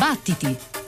Battiti!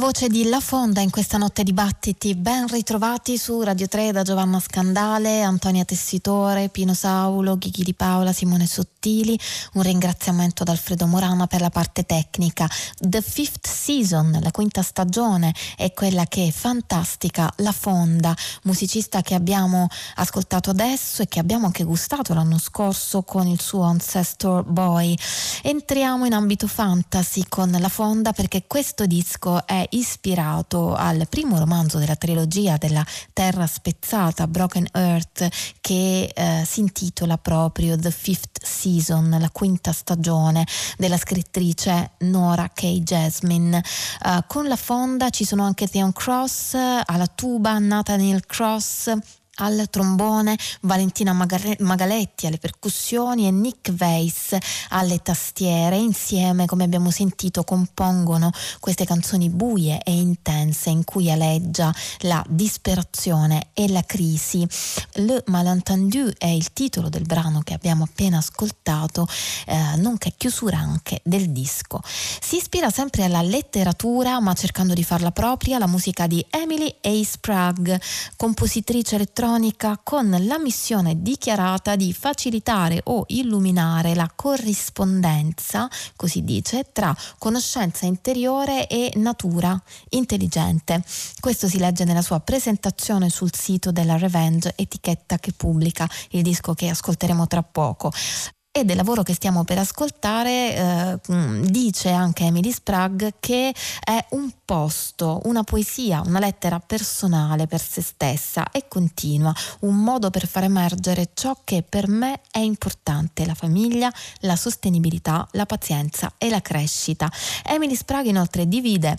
Voce di La Fonda in questa notte di battiti, ben ritrovati su Radio 3 da Giovanna Scandale, Antonia Tessitore, Pino Saulo, Ghighi di Paola, Simone Sottili. Un ringraziamento ad Alfredo Morana per la parte tecnica. The Fifth Season, la quinta stagione, è quella che è fantastica, La Fonda, musicista che abbiamo ascoltato adesso e che abbiamo anche gustato l'anno scorso con il suo Ancestor Boy. Entriamo in ambito fantasy con La Fonda perché questo disco è ispirato al primo romanzo della trilogia della Terra spezzata, Broken Earth, che eh, si intitola proprio The Fifth Season, la quinta stagione della scrittrice Nora K. Jasmine. Uh, con la fonda ci sono anche Theon Cross, alla tuba Nathaniel Cross, al trombone, Valentina Magaletti alle percussioni e Nick Weiss alle tastiere. Insieme, come abbiamo sentito, compongono queste canzoni buie e intense in cui aleggia la disperazione e la crisi. Le Malentendu è il titolo del brano che abbiamo appena ascoltato, eh, nonché chiusura anche del disco. Si ispira sempre alla letteratura, ma cercando di farla propria, la musica di Emily A. Sprague, compositrice elettronica elettronica con la missione dichiarata di facilitare o illuminare la corrispondenza, così dice, tra conoscenza interiore e natura intelligente. Questo si legge nella sua presentazione sul sito della Revenge, etichetta che pubblica il disco che ascolteremo tra poco. E del lavoro che stiamo per ascoltare eh, mm, dice anche Emily Sprague che è un posto, una poesia, una lettera personale per se stessa e continua, un modo per far emergere ciò che per me è importante, la famiglia, la sostenibilità, la pazienza e la crescita. Emily Sprague inoltre divide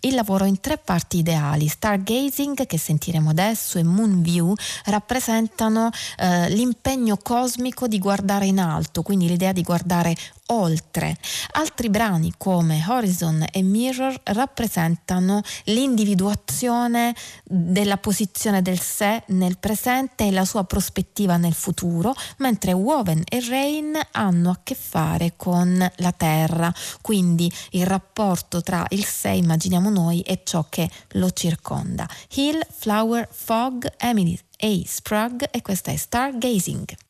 il lavoro in tre parti ideali. Stargazing, che sentiremo adesso, e Moon View rappresentano eh, l'impegno cosmico di guardare in alto alto, quindi l'idea di guardare oltre. Altri brani come Horizon e Mirror rappresentano l'individuazione della posizione del sé nel presente e la sua prospettiva nel futuro, mentre Woven e Rain hanno a che fare con la terra, quindi il rapporto tra il sé, immaginiamo noi, e ciò che lo circonda. Hill, Flower, Fog, Emily A. Sprague e questa è Stargazing.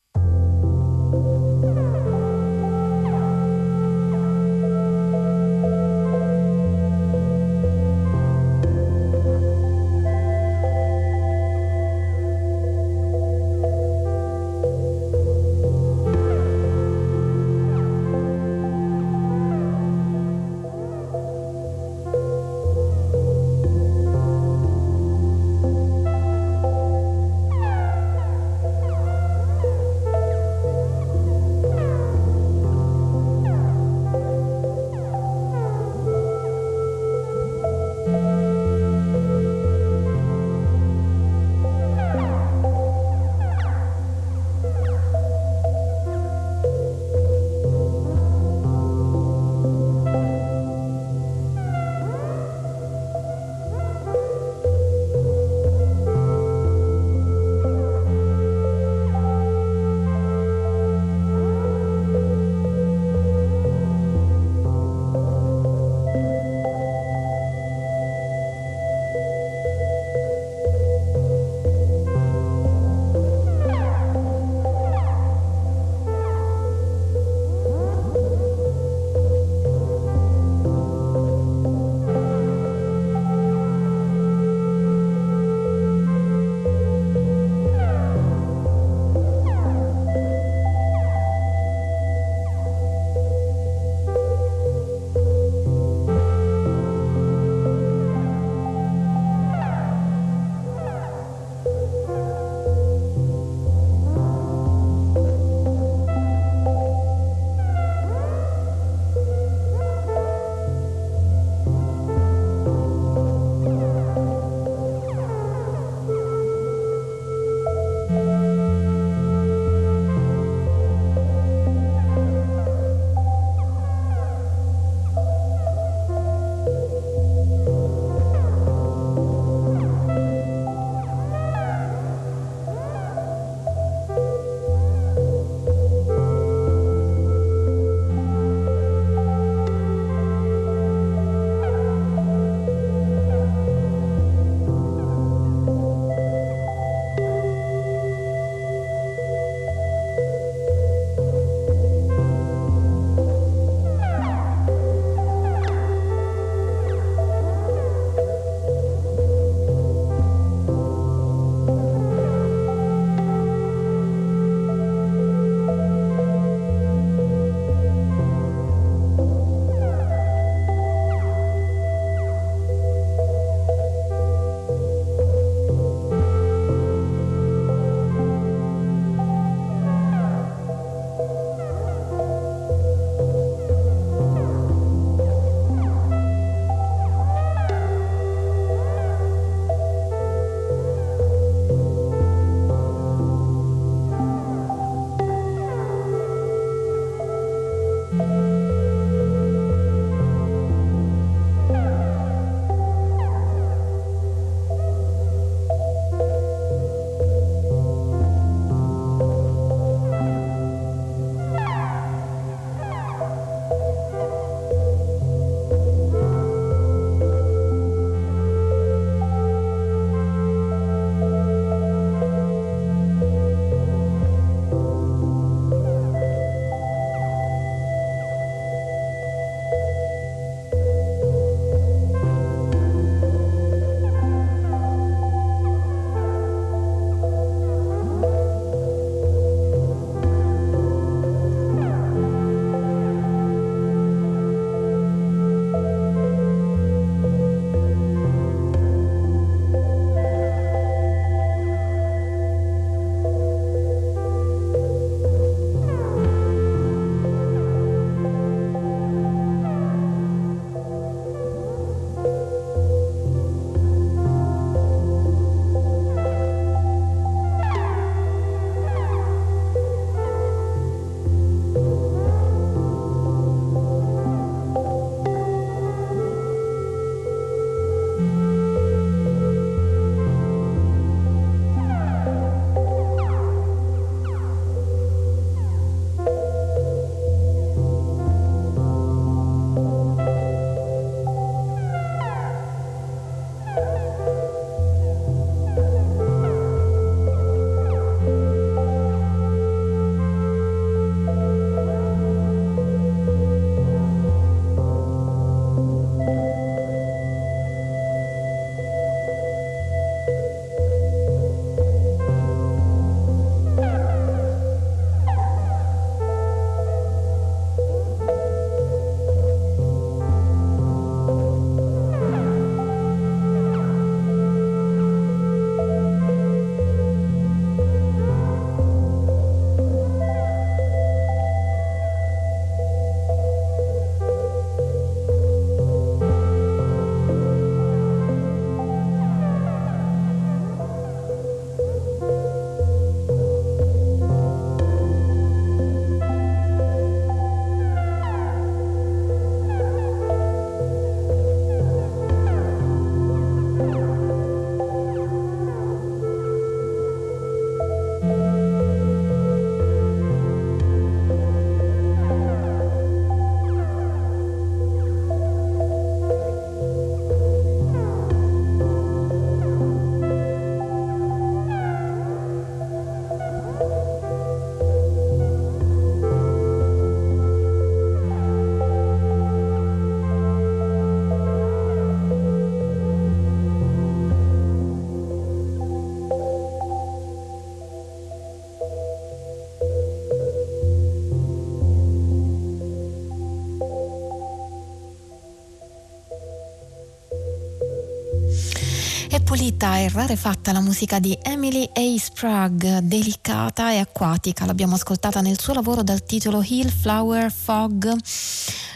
Pulita e rarefatta la musica di Emily A. Sprague, delicata e acquatica. L'abbiamo ascoltata nel suo lavoro dal titolo Hill Flower Fog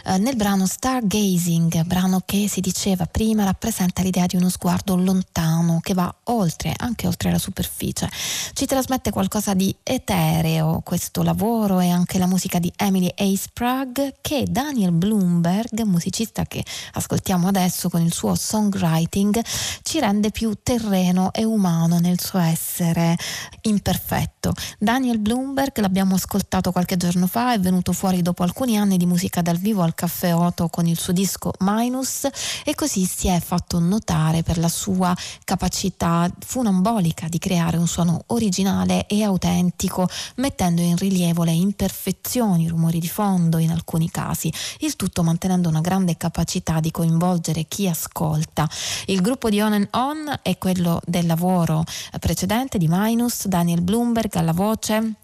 eh, nel brano Stargazing, brano che si diceva prima rappresenta l'idea di uno sguardo lontano che va oltre, anche oltre la superficie. Ci trasmette qualcosa di etereo questo lavoro e anche la musica di Emily A. Sprague che Daniel Bloomberg, musicista che ascoltiamo adesso con il suo songwriting, ci rende più terreno e umano nel suo essere imperfetto. Daniel Bloomberg l'abbiamo ascoltato qualche giorno fa, è venuto fuori dopo alcuni anni di musica dal vivo al Caffè Otto con il suo disco Minus e così si è fatto notare per la sua capacità funambolica di creare un suono originale e autentico, mettendo in rilievo le imperfezioni, i rumori di fondo in alcuni casi, il tutto mantenendo una grande capacità di coinvolgere chi ascolta. Il gruppo di On and On è quello del lavoro precedente di Minus, Daniel Bloomberg alla voce,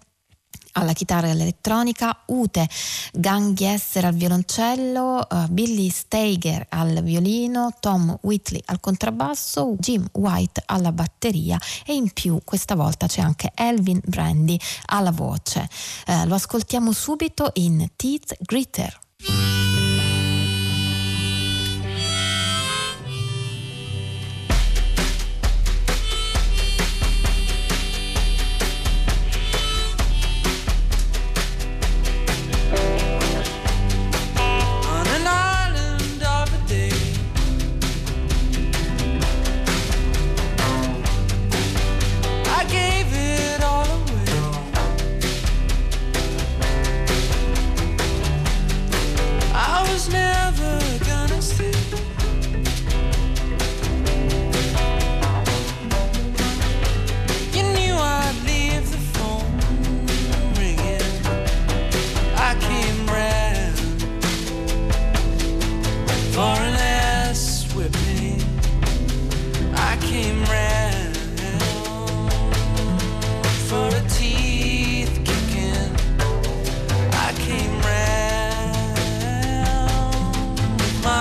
alla chitarra e all'elettronica, Ute Ganghiesser al violoncello, uh, Billy Steiger al violino, Tom Whitley al contrabbasso, Jim White alla batteria e in più questa volta c'è anche Elvin Brandy alla voce. Uh, lo ascoltiamo subito in Teeth Gritter.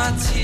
my tears.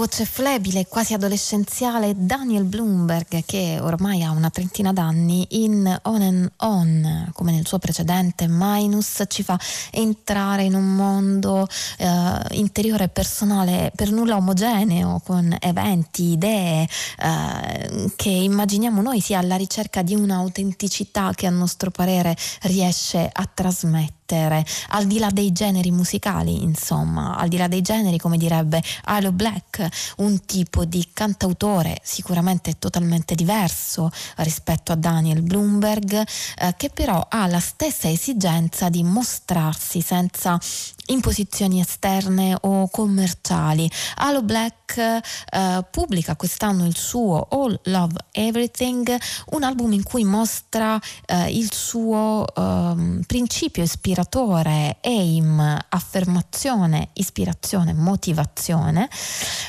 Voce flebile, quasi adolescenziale, Daniel Bloomberg, che ormai ha una trentina d'anni, in On and On, come nel suo precedente Minus, ci fa entrare in un mondo eh, interiore e personale per nulla omogeneo, con eventi, idee eh, che immaginiamo noi sia alla ricerca di un'autenticità che a nostro parere riesce a trasmettere mettere al di là dei generi musicali, insomma, al di là dei generi, come direbbe Halo Black, un tipo di cantautore sicuramente totalmente diverso rispetto a Daniel Bloomberg, eh, che però ha la stessa esigenza di mostrarsi senza imposizioni esterne o commerciali. Halo Black eh, pubblica quest'anno il suo All Love Everything, un album in cui mostra eh, il suo eh, principio ispiratore, aim, affermazione, ispirazione, motivazione.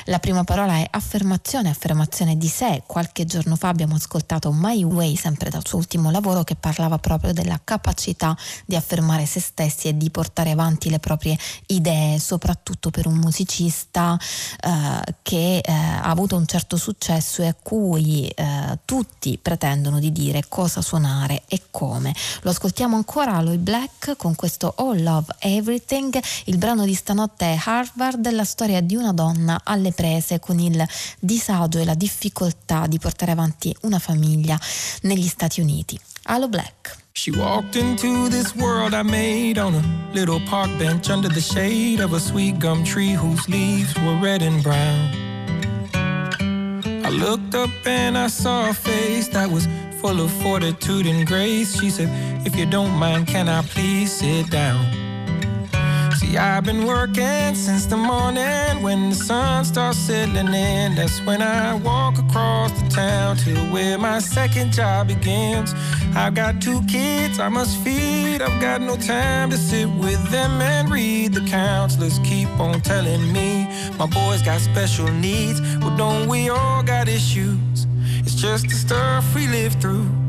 La prima parola è affermazione, affermazione di sé. Qualche giorno fa abbiamo ascoltato My Way, sempre dal suo ultimo lavoro, che parlava proprio della capacità di affermare se stessi e di portare avanti le proprie proprie idee, soprattutto per un musicista eh, che eh, ha avuto un certo successo e a cui eh, tutti pretendono di dire cosa suonare e come. Lo ascoltiamo ancora Aloy Black con questo All Love Everything. Il brano di stanotte è Harvard, la storia di una donna alle prese con il disagio e la difficoltà di portare avanti una famiglia negli Stati Uniti. Alo Black. She walked into this world I made on a little park bench under the shade of a sweet gum tree whose leaves were red and brown. I looked up and I saw a face that was full of fortitude and grace. She said, If you don't mind, can I please sit down? I've been working since the morning when the sun starts settling in. That's when I walk across the town to where my second job begins. I've got two kids I must feed. I've got no time to sit with them and read the counselors keep on telling me my boy's got special needs. Well, don't we all got issues? It's just the stuff we live through.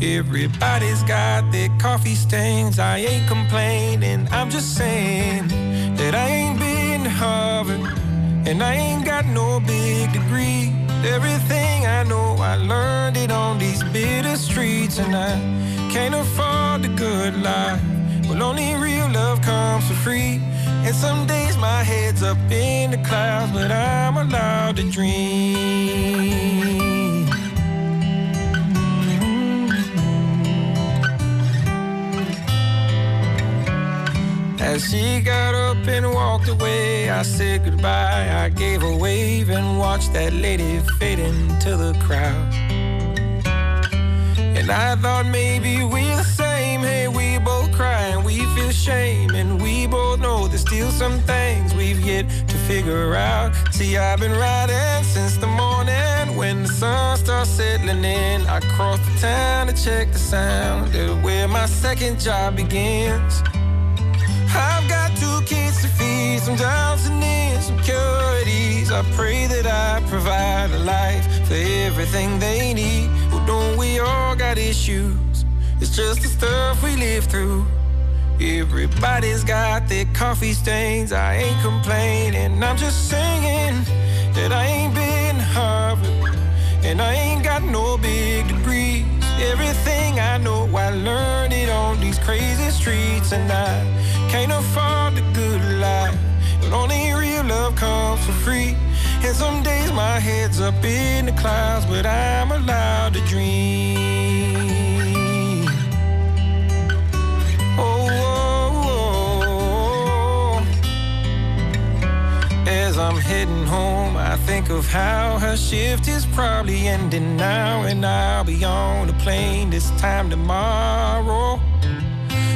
Everybody's got their coffee stains. I ain't complaining. I'm just saying that I ain't been to Harvard and I ain't got no big degree. Everything I know, I learned it on these bitter streets, and I can't afford the good life. Well, only real love comes for free. And some days my head's up in the clouds, but I'm allowed to dream. As she got up and walked away, I said goodbye. I gave a wave and watched that lady fade into the crowd. And I thought maybe we're the same. Hey, we both cry and we feel shame. And we both know there's still some things we've yet to figure out. See, I've been riding since the morning when the sun starts settling in. I cross the town to check the sound where my second job begins. I've got two kids to feed, some downs and insecurities. I pray that I provide a life for everything they need. Well, don't we all got issues? It's just the stuff we live through. Everybody's got their coffee stains. I ain't complaining. I'm just saying that I ain't been Harvard and I ain't got no big degrees. Everything I know, I learned it on these crazy streets, and I can't afford the good life. But only real love comes for free. And some days my head's up in the clouds, but I'm allowed to dream. Heading home, I think of how her shift is probably ending now, and I'll be on the plane this time tomorrow.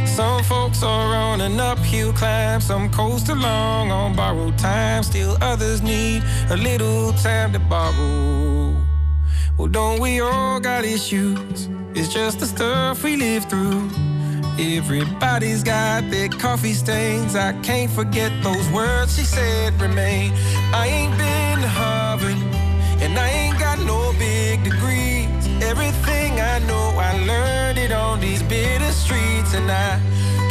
Some folks are on an uphill climb, some coast along on borrowed time. Still others need a little time to borrow. Well, don't we all got issues? It's just the stuff we live through. Everybody's got their coffee stains. I can't forget those words she said remain. I ain't been to Harvard, and I ain't got no big degrees. Everything I know, I learned it on these bitter streets, and I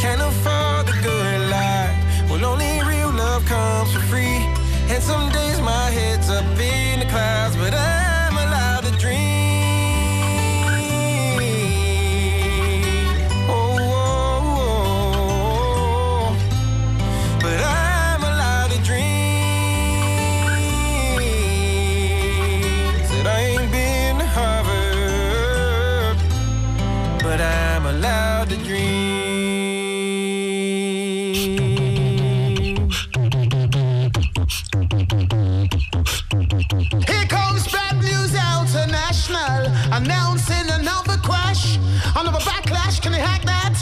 can't afford the good life. Well, only real love comes for free, and some days my Under a backlash, can you hack that?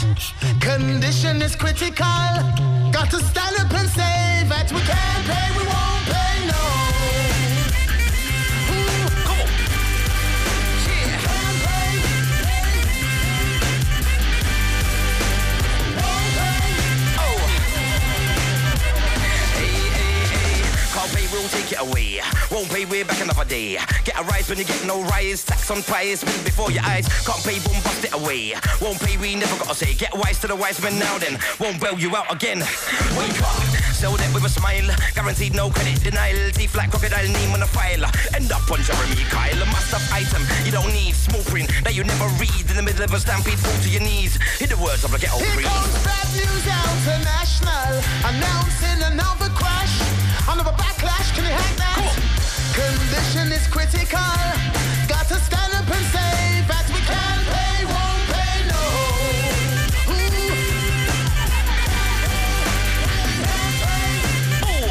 Condition is critical. Got to stand up and say that we can't pay, we won't pay, no. We'll take it away. Won't pay, we're back another day. Get a rise when you get no rise. Tax on price, spin before your eyes. Can't pay, boom, bust it away. Won't pay, we never gotta say. Get wise to the wise men now then. Won't bail you out again. Wake up, sell that with a smile. Guaranteed no credit denial. Teeth like crocodile, name on a file. End up on Jeremy Kyle. A must have item you don't need. Small print that you never read. In the middle of a stampede, fall to your knees. Hit the words of the ghetto Here breeze. comes Bad News International, announcing another crash. Another backlash, can you hack that? Come on. Condition is critical. Got to stand up and say that we can't pay, won't pay, no. Ooh.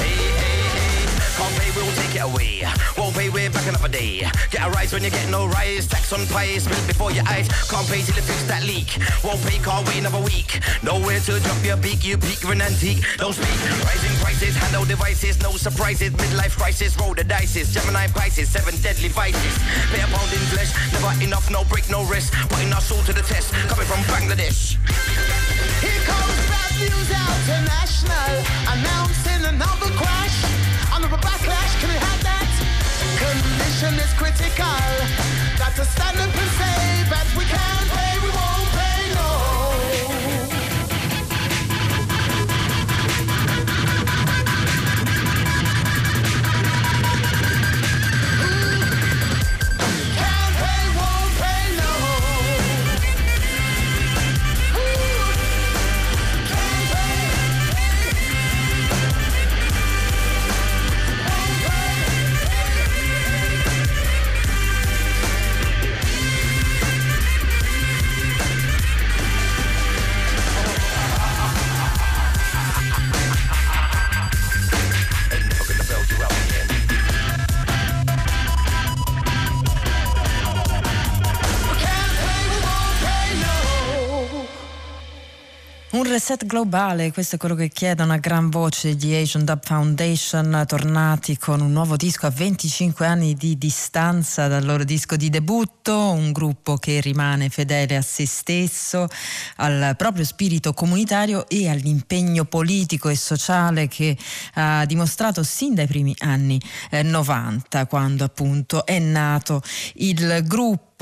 Hey, hey, hey. Can't pay, we'll take it away. Pay, we're back another day. Get a rise when you get no rise. Tax on pay, spill before your eyes. Can't pay till you fix that leak. Won't pay, can't wait another week. Nowhere to drop your beak, you peak, an antique. Don't speak. Rising prices, handle devices, no surprises. Midlife crisis, roll the dices. Gemini prices, seven deadly vices. Pay a pound in flesh, never enough, no break, no rest. Putting our soul to the test, coming from Bangladesh. Here comes Bad News International, announcing another crash. Another backlash, can you have Condition is critical. Got to stand up and say that we can't pay, Un reset globale, questo è quello che chiedono a gran voce gli Asian Dub Foundation, tornati con un nuovo disco a 25 anni di distanza dal loro disco di debutto, un gruppo che rimane fedele a se stesso, al proprio spirito comunitario e all'impegno politico e sociale che ha dimostrato sin dai primi anni eh, 90, quando appunto è nato il gruppo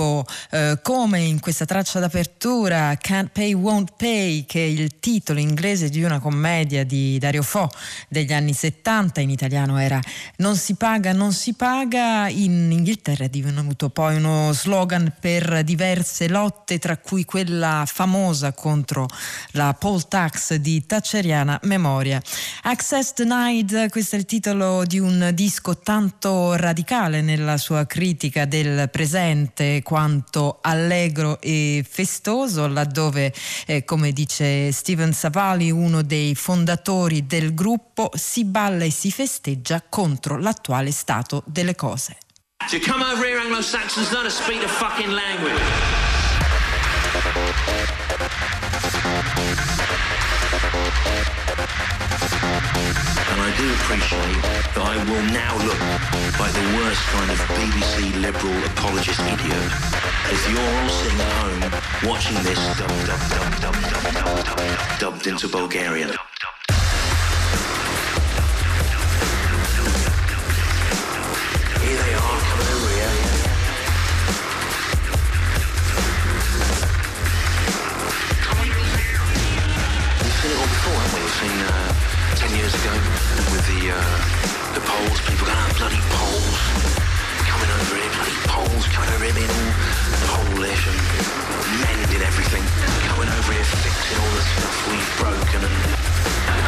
eh, come in questa traccia d'apertura Can't Pay Won't Pay che è il titolo inglese di una commedia di Dario Fo degli anni 70 in italiano era Non si paga, non si paga in Inghilterra è divenuto poi uno slogan per diverse lotte tra cui quella famosa contro la poll tax di Thatcheriana memoria. Access Denied questo è il titolo di un disco tanto radicale nella sua critica del presente quanto allegro e festoso, laddove, eh, come dice Steven Savali, uno dei fondatori del gruppo, si balla e si festeggia contro l'attuale stato delle cose. So come over here, Anglo-Saxons, learn to speak the fucking language. And I do appreciate that I will now look like the worst kind of BBC liberal apologist idiot. If you're all sitting at home watching this dubbed, dubbed, dubbed, dubbed, dubbed, dubbed, dubbed, dubbed into Bulgarian.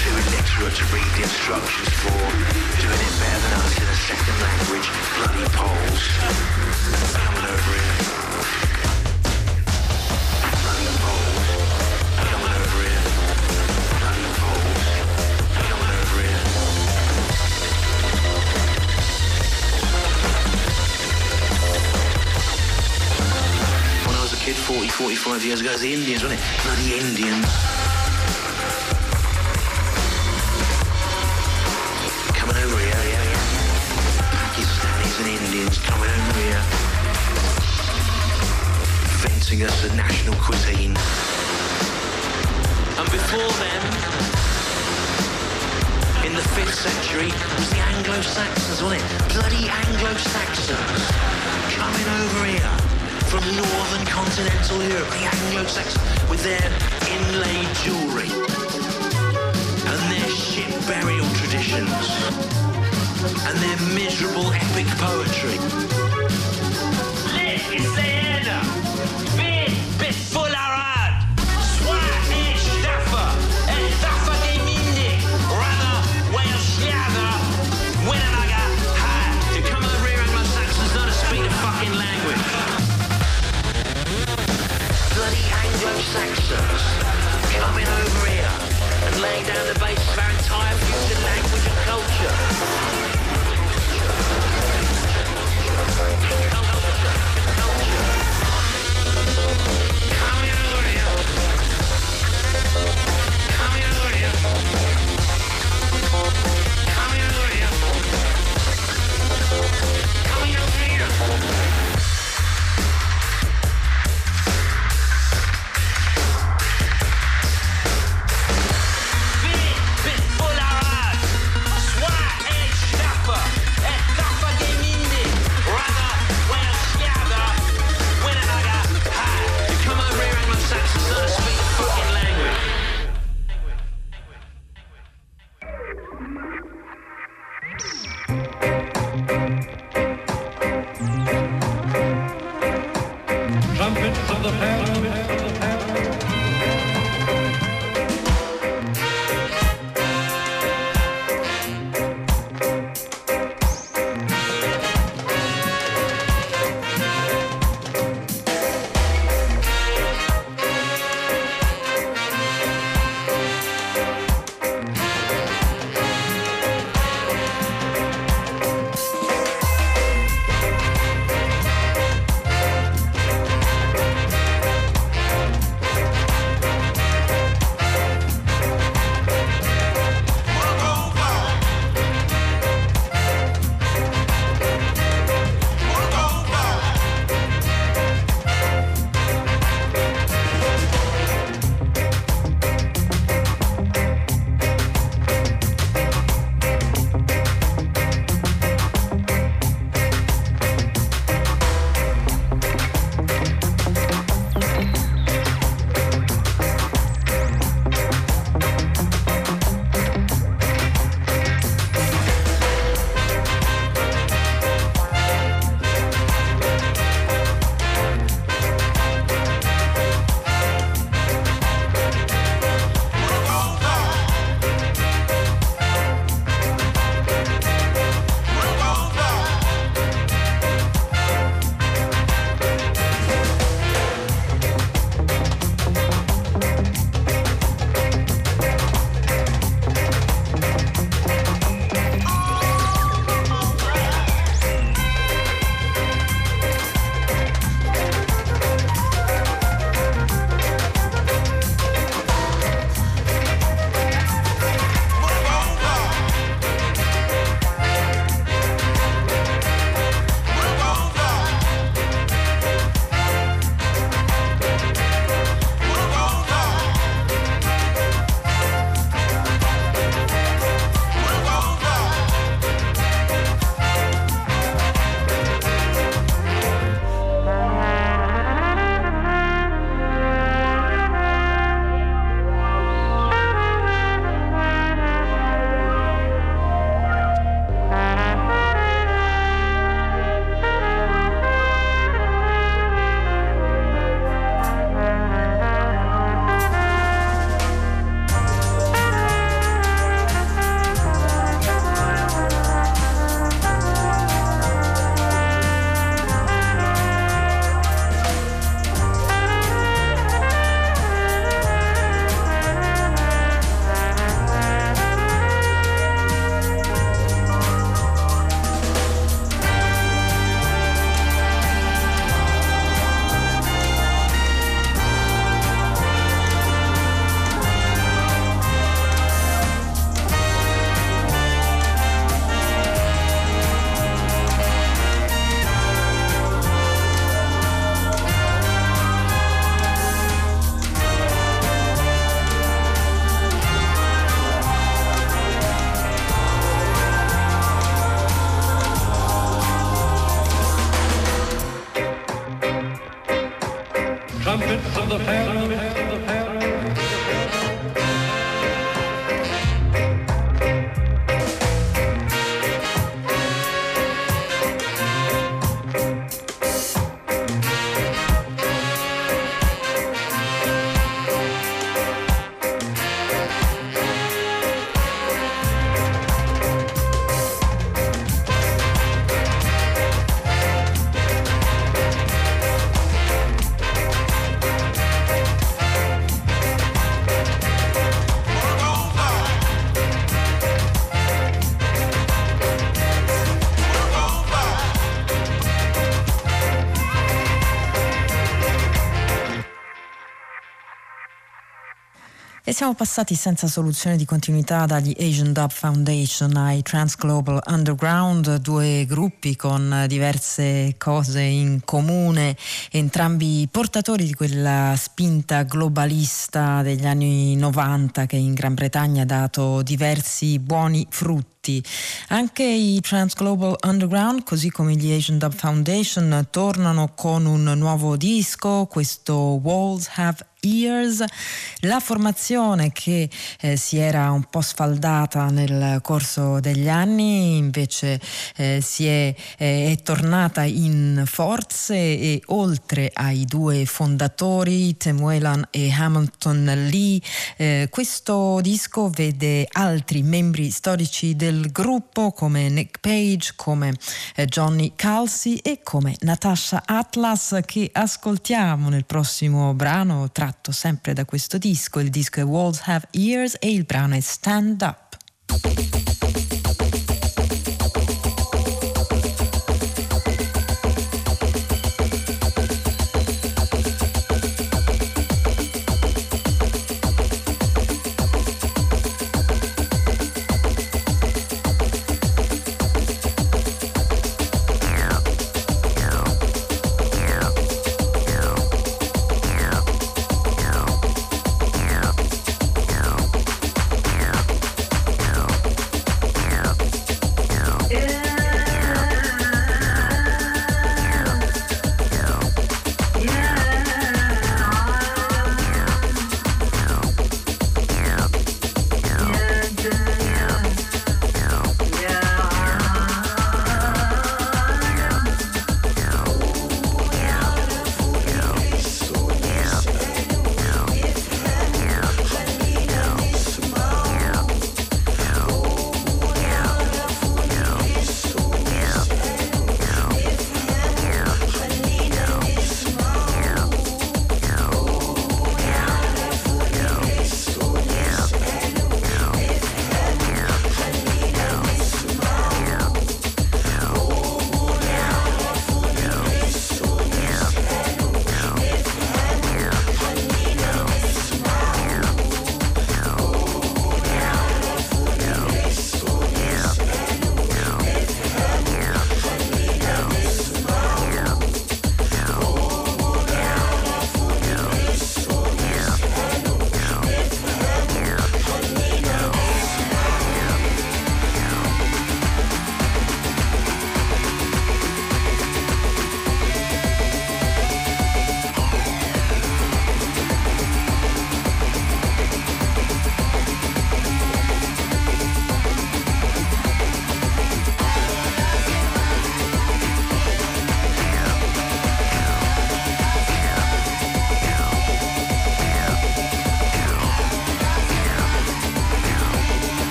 who is extra to read the instructions for, doing it better than us in a second language, bloody Poles. Coming over here. Bloody Poles. Coming over here. Bloody Poles. Coming over here. When I was a kid 40, 45 years ago, it was the Indians, wasn't it? Bloody Indians. Venting us a national cuisine. And before them, in the 5th century, was the Anglo-Saxons, wasn't it? Bloody Anglo-Saxons coming over here from northern continental Europe, the Anglo-Saxons, with their inlaid jewellery and their ship burial traditions and their miserable epic poetry. Lek is the Anglo-Saxons coming over here and laying down the of our entire future language and culture. Siamo passati senza soluzione di continuità dagli Asian Dub Foundation ai Trans Global Underground, due gruppi con diverse cose in comune, entrambi portatori di quella spinta globalista degli anni 90 che in Gran Bretagna ha dato diversi buoni frutti. Anche i Trans Global Underground, così come gli Asian Dub Foundation, tornano con un nuovo disco, questo Walls Have Years, la formazione che eh, si era un po' sfaldata nel corso degli anni invece eh, si è, eh, è, tornata in forze e oltre ai due fondatori Tim Whelan e Hamilton Lee eh, questo disco vede altri membri storici del gruppo come Nick Page, come eh, Johnny Calsi e come Natasha Atlas che ascoltiamo nel prossimo brano tra tratto sempre da questo disco, il disco è Walls Have Ears e il brano è Stand Up.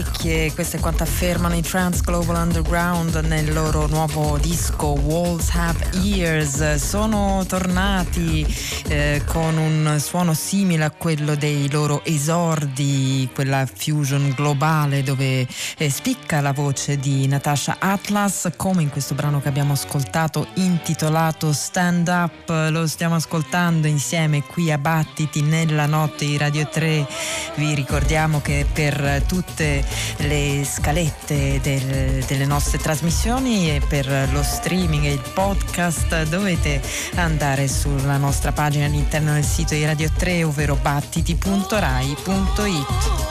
orecchie, questo è quanto affermano i Trans Global Underground nel loro nuovo disco Walls Have Ears. Sono tornati eh, con un suono simile a quello dei loro esordi, quella fusion globale dove eh, spicca la voce di Natasha Atlas, come in questo brano che abbiamo ascoltato intitolato Stand Up. Lo stiamo ascoltando insieme qui a Battiti nella notte di Radio 3. Vi ricordiamo che per tutte le scalette del, delle nostre trasmissioni e per lo streaming e il podcast dovete andare sulla nostra pagina all'interno del sito di Radio 3 ovvero battiti.rai.it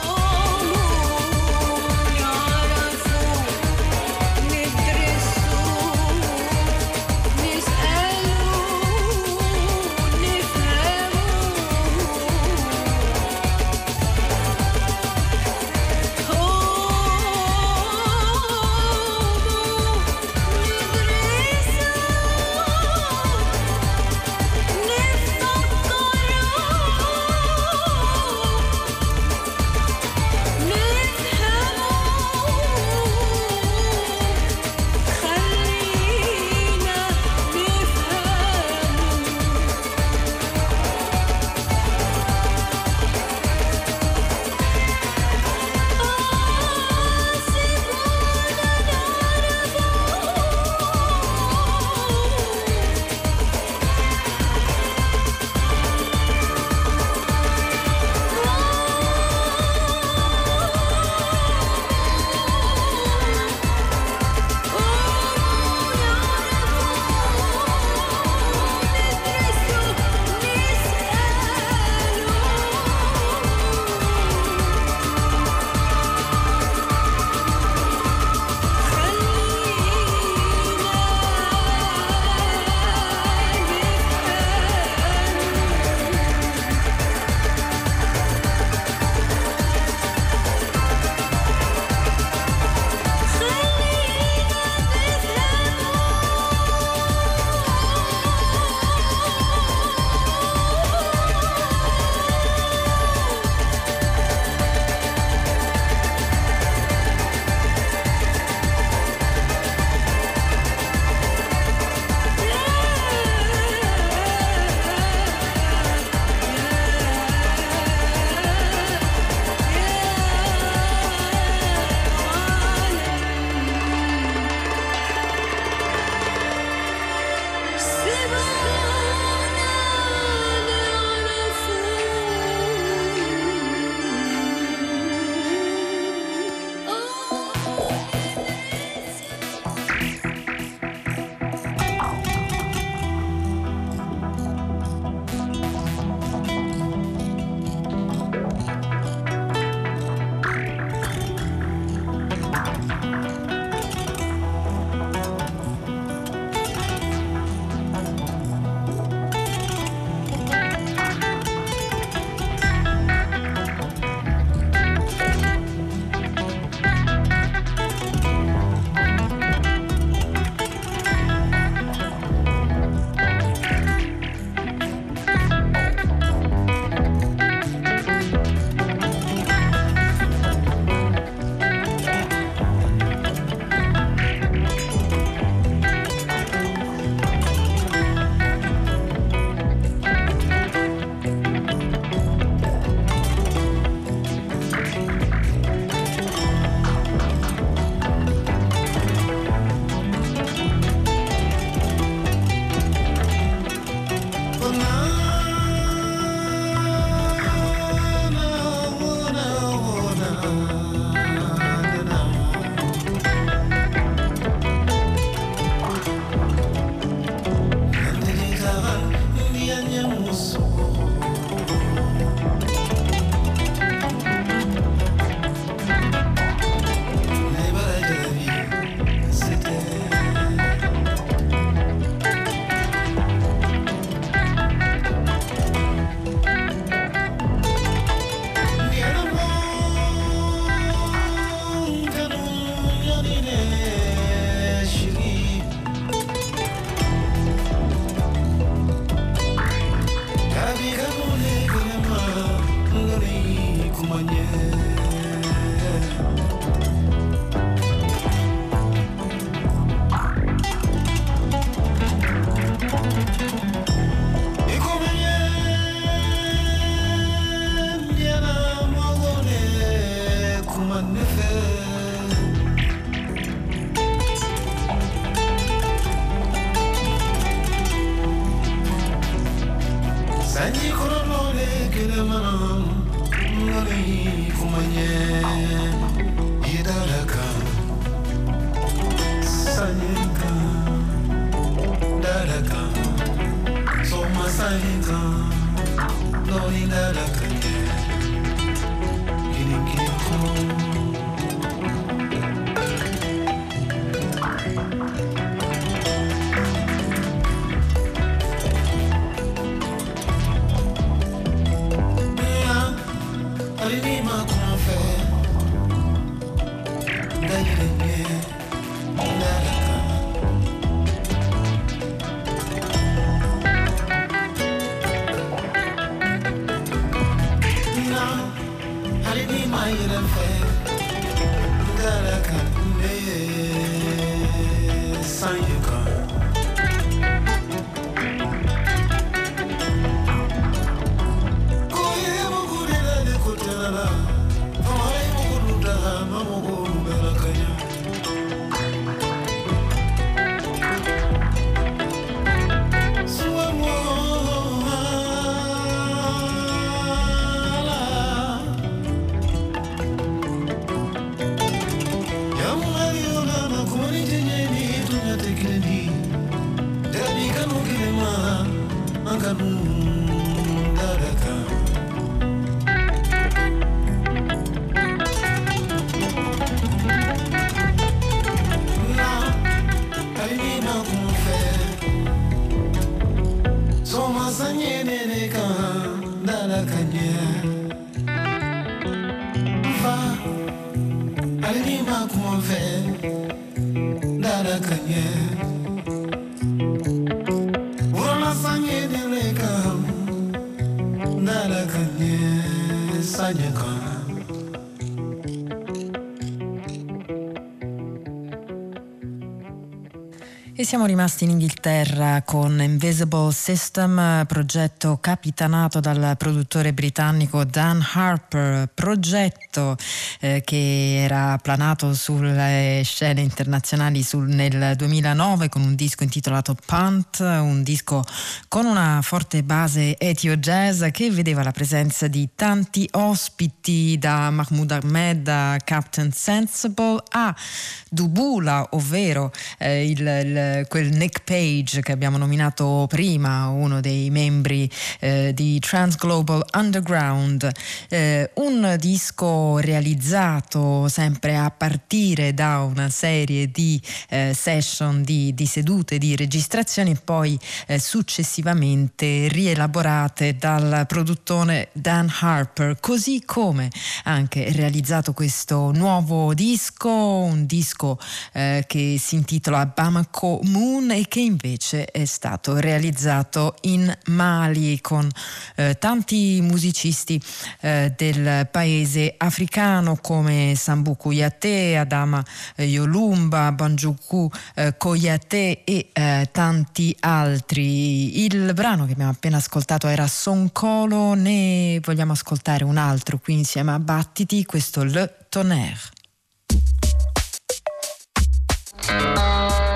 Sanyaka E siamo rimasti in Inghilterra con Invisible System, progetto capitanato dal produttore britannico Dan Harper, progetto eh, che era planato sulle scene internazionali sul, nel 2009 con un disco intitolato Punt, un disco con una forte base etio jazz che vedeva la presenza di tanti ospiti da Mahmoud Ahmed a Captain Sensible a Dubula, ovvero eh, il, il quel Nick Page che abbiamo nominato prima, uno dei membri eh, di Trans Global Underground, eh, un disco realizzato sempre a partire da una serie di eh, session, di, di, sedute, di registrazioni, poi eh, successivamente rielaborate dal produttore Dan Harper, così come anche realizzato questo nuovo disco, un disco eh, che si intitola Bamako Moon e che invece è stato realizzato in Mali con eh, tanti musicisti eh, del paese africano come Sambu Kouyaté, Adama eh, Yolumba, Banjuku eh, Koyate e eh, tanti altri. Il brano che abbiamo appena ascoltato era Soncolo, ne vogliamo ascoltare un altro qui insieme a Battiti, questo Le Tonnerre. Bamako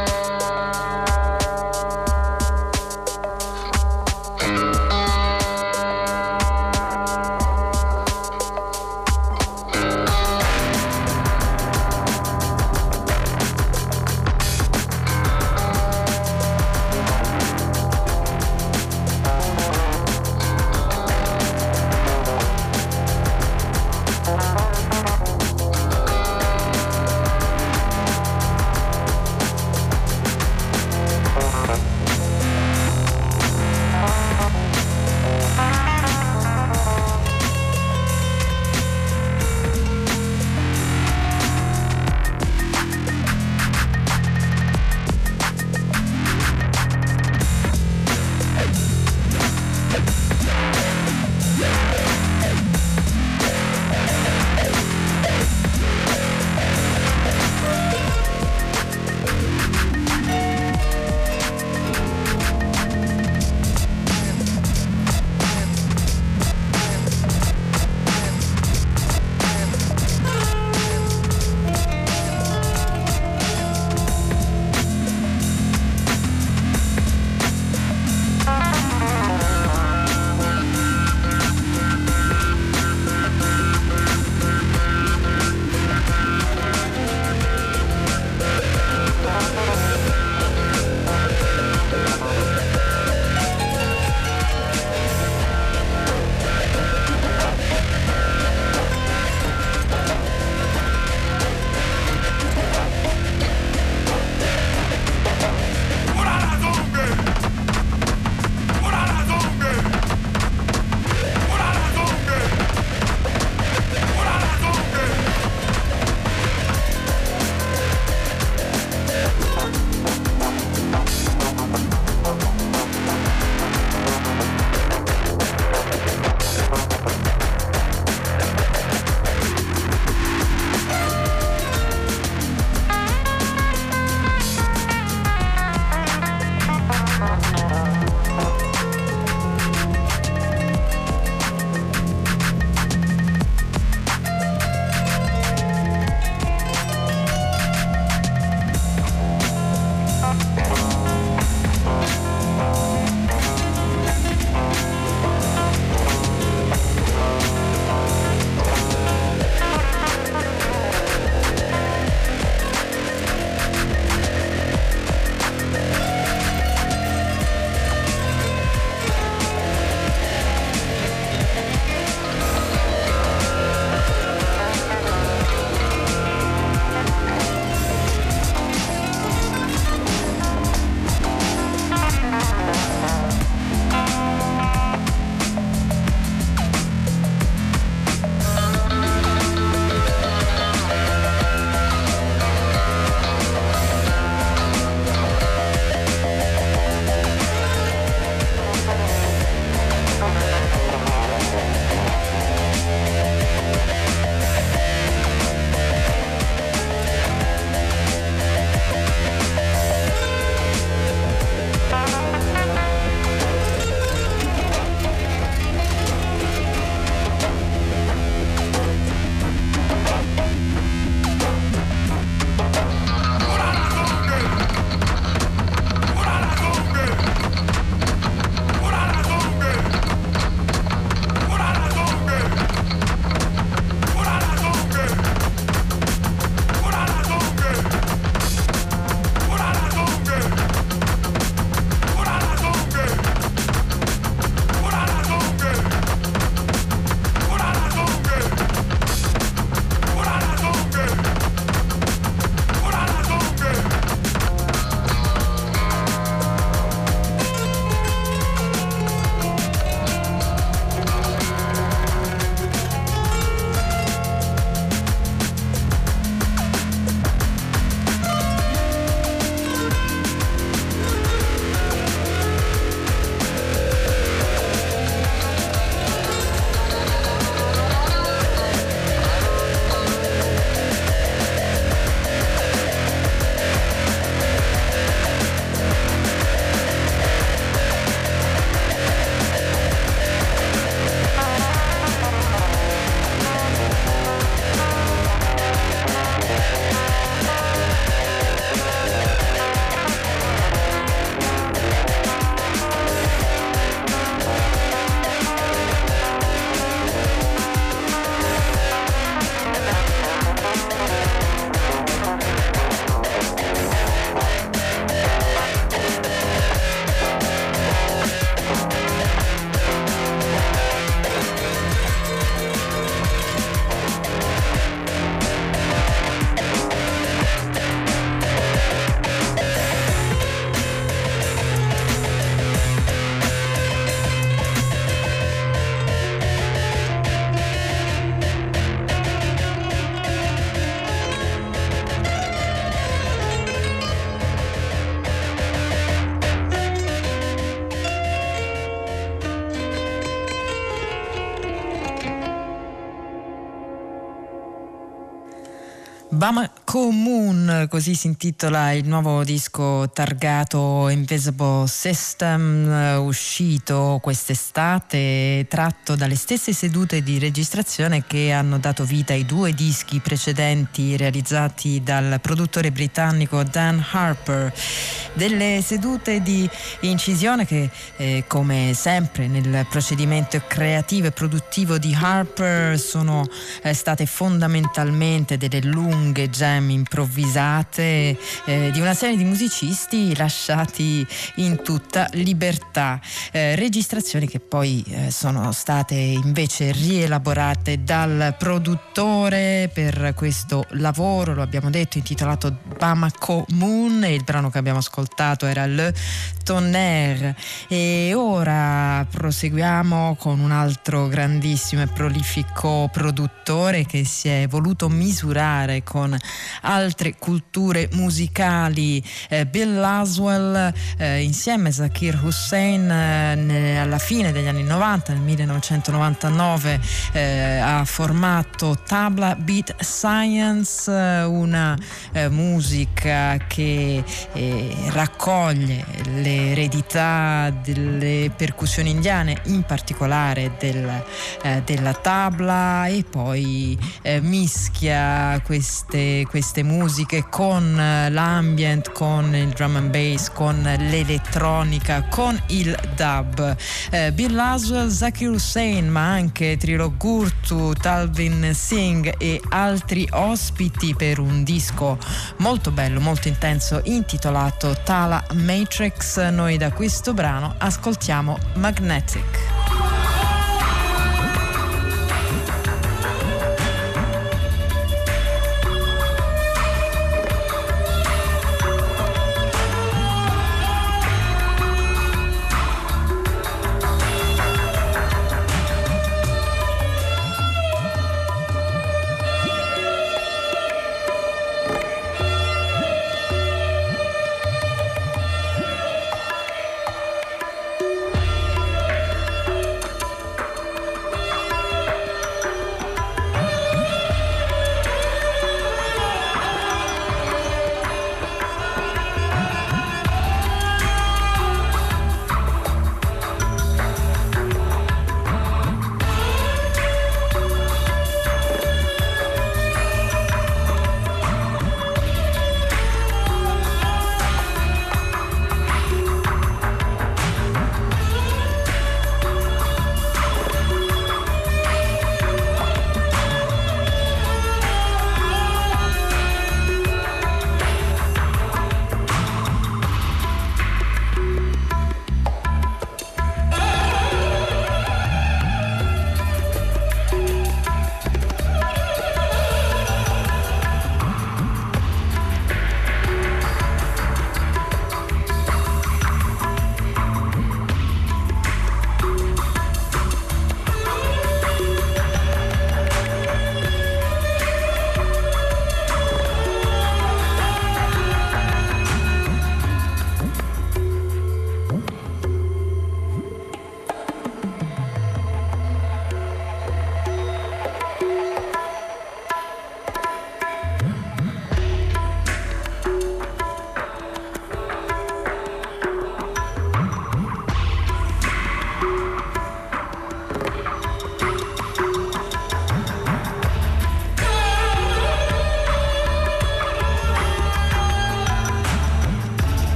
Moon, così si intitola il nuovo disco targato Invisible System, eh, uscito quest'estate, tratto dalle stesse sedute di registrazione che hanno dato vita ai due dischi precedenti realizzati dal produttore britannico Dan Harper. Delle sedute di incisione che, eh, come sempre nel procedimento creativo e produttivo di Harper, sono eh, state fondamentalmente delle lunghe jam improvvisate eh, di una serie di musicisti lasciati in tutta libertà. Eh, registrazioni che poi eh, sono state invece rielaborate dal produttore per questo lavoro, lo abbiamo detto, intitolato Bamako Moon e il brano che abbiamo ascoltato era Le Tonnerre. E ora proseguiamo con un altro grandissimo e prolifico produttore che si è voluto misurare con altre culture musicali. Eh, Bill Laswell eh, insieme a Zakir Hussein eh, ne, alla fine degli anni 90, nel 1999, eh, ha formato Tabla Beat Science, eh, una eh, musica che raccoglie l'eredità delle percussioni indiane, in particolare del, della tabla e poi mischia queste, queste musiche con eh, l'ambient, con il drum and bass, con l'elettronica, con il dub. Eh, Bill Laswell, Zakir Hussain, ma anche Trilo Gurtu, Talvin Singh e altri ospiti per un disco molto bello, molto intenso, intitolato Tala Matrix. Noi da questo brano ascoltiamo Magnetic.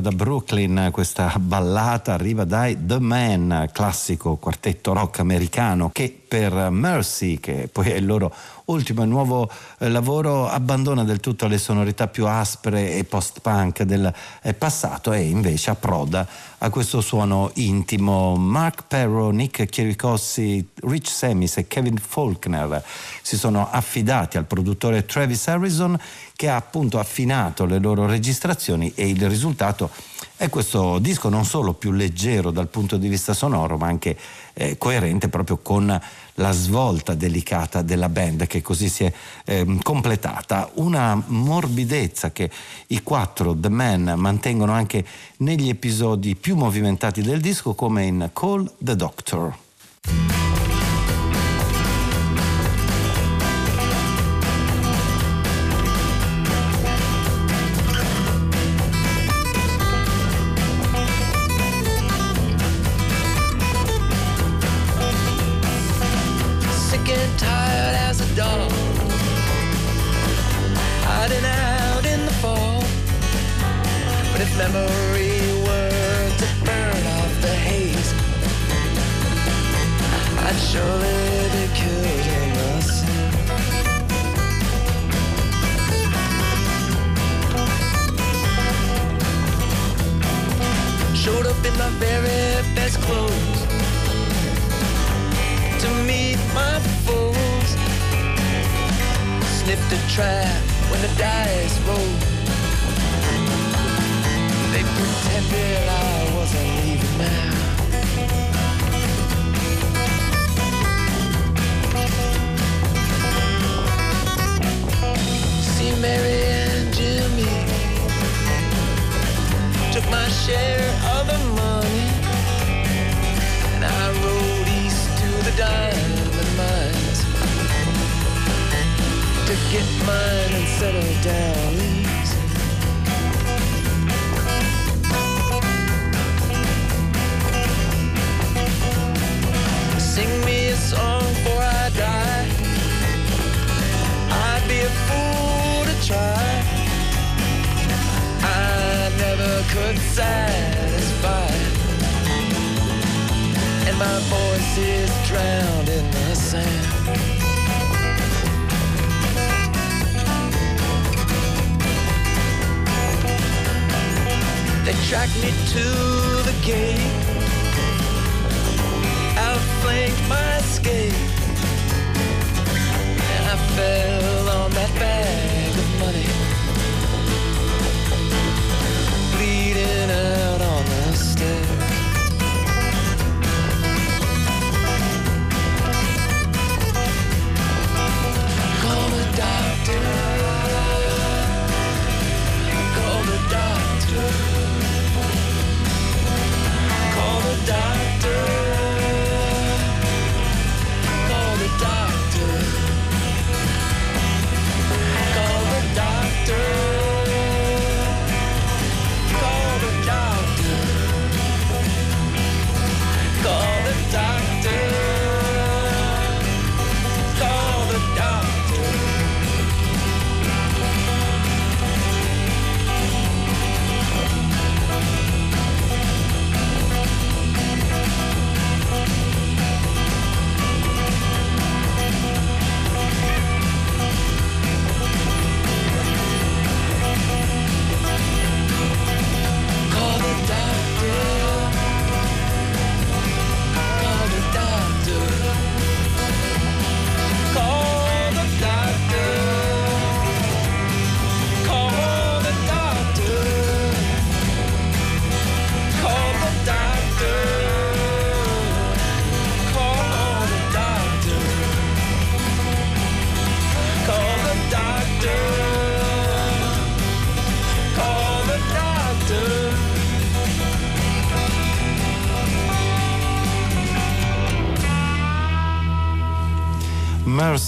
Da Brooklyn, questa ballata arriva dai The Man, classico quartetto rock americano che per Mercy, che poi è il loro ultimo e nuovo eh, lavoro, abbandona del tutto le sonorità più aspre e post-punk del eh, passato e invece approda a questo suono intimo. Mark Perro, Nick Chiricossi, Rich Semis e Kevin Faulkner si sono affidati al produttore Travis Harrison che ha appunto affinato le loro registrazioni e il risultato è questo disco non solo più leggero dal punto di vista sonoro ma anche eh, coerente proprio con la svolta delicata della band che così si è eh, completata. Una morbidezza che i quattro The Men mantengono anche negli episodi più movimentati del disco come in Call the Doctor.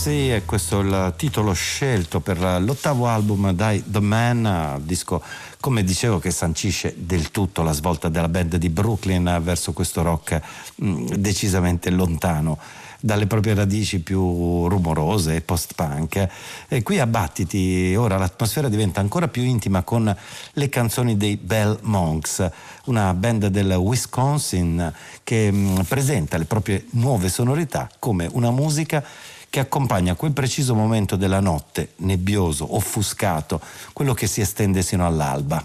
Mercy è questo il titolo scelto per l'ottavo album dai The Man, disco come dicevo che sancisce del tutto la svolta della band di Brooklyn verso questo rock mh, decisamente lontano dalle proprie radici più rumorose e post-punk. E qui a Battiti ora l'atmosfera diventa ancora più intima con le canzoni dei Bell Monks, una band del Wisconsin che mh, presenta le proprie nuove sonorità come una musica che accompagna quel preciso momento della notte, nebbioso, offuscato, quello che si estende sino all'alba.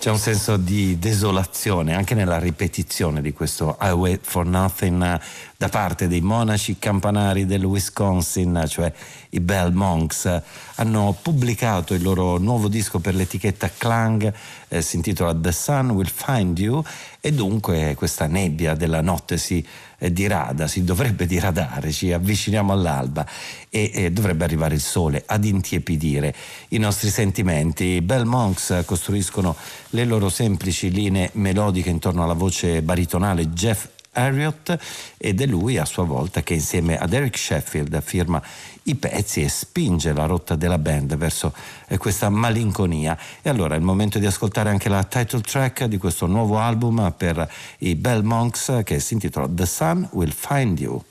C'è un senso di desolazione anche nella ripetizione di questo I Wait for Nothing da parte dei monaci campanari del Wisconsin, cioè i Bell Monks. Hanno pubblicato il loro nuovo disco per l'etichetta Clang, eh, si intitola The Sun Will Find You e dunque questa nebbia della notte si eh, dirada, si dovrebbe diradare, ci avviciniamo all'alba e, e dovrebbe arrivare il sole ad intiepidire i nostri sentimenti. I Bell Monks costruiscono le loro semplici linee melodiche intorno alla voce baritonale Jeff Harriott ed è lui a sua volta che insieme ad Eric Sheffield firma i pezzi e spinge la rotta della band verso eh, questa malinconia. E allora è il momento di ascoltare anche la title track di questo nuovo album per i Bell Monks che si intitola The Sun Will Find You.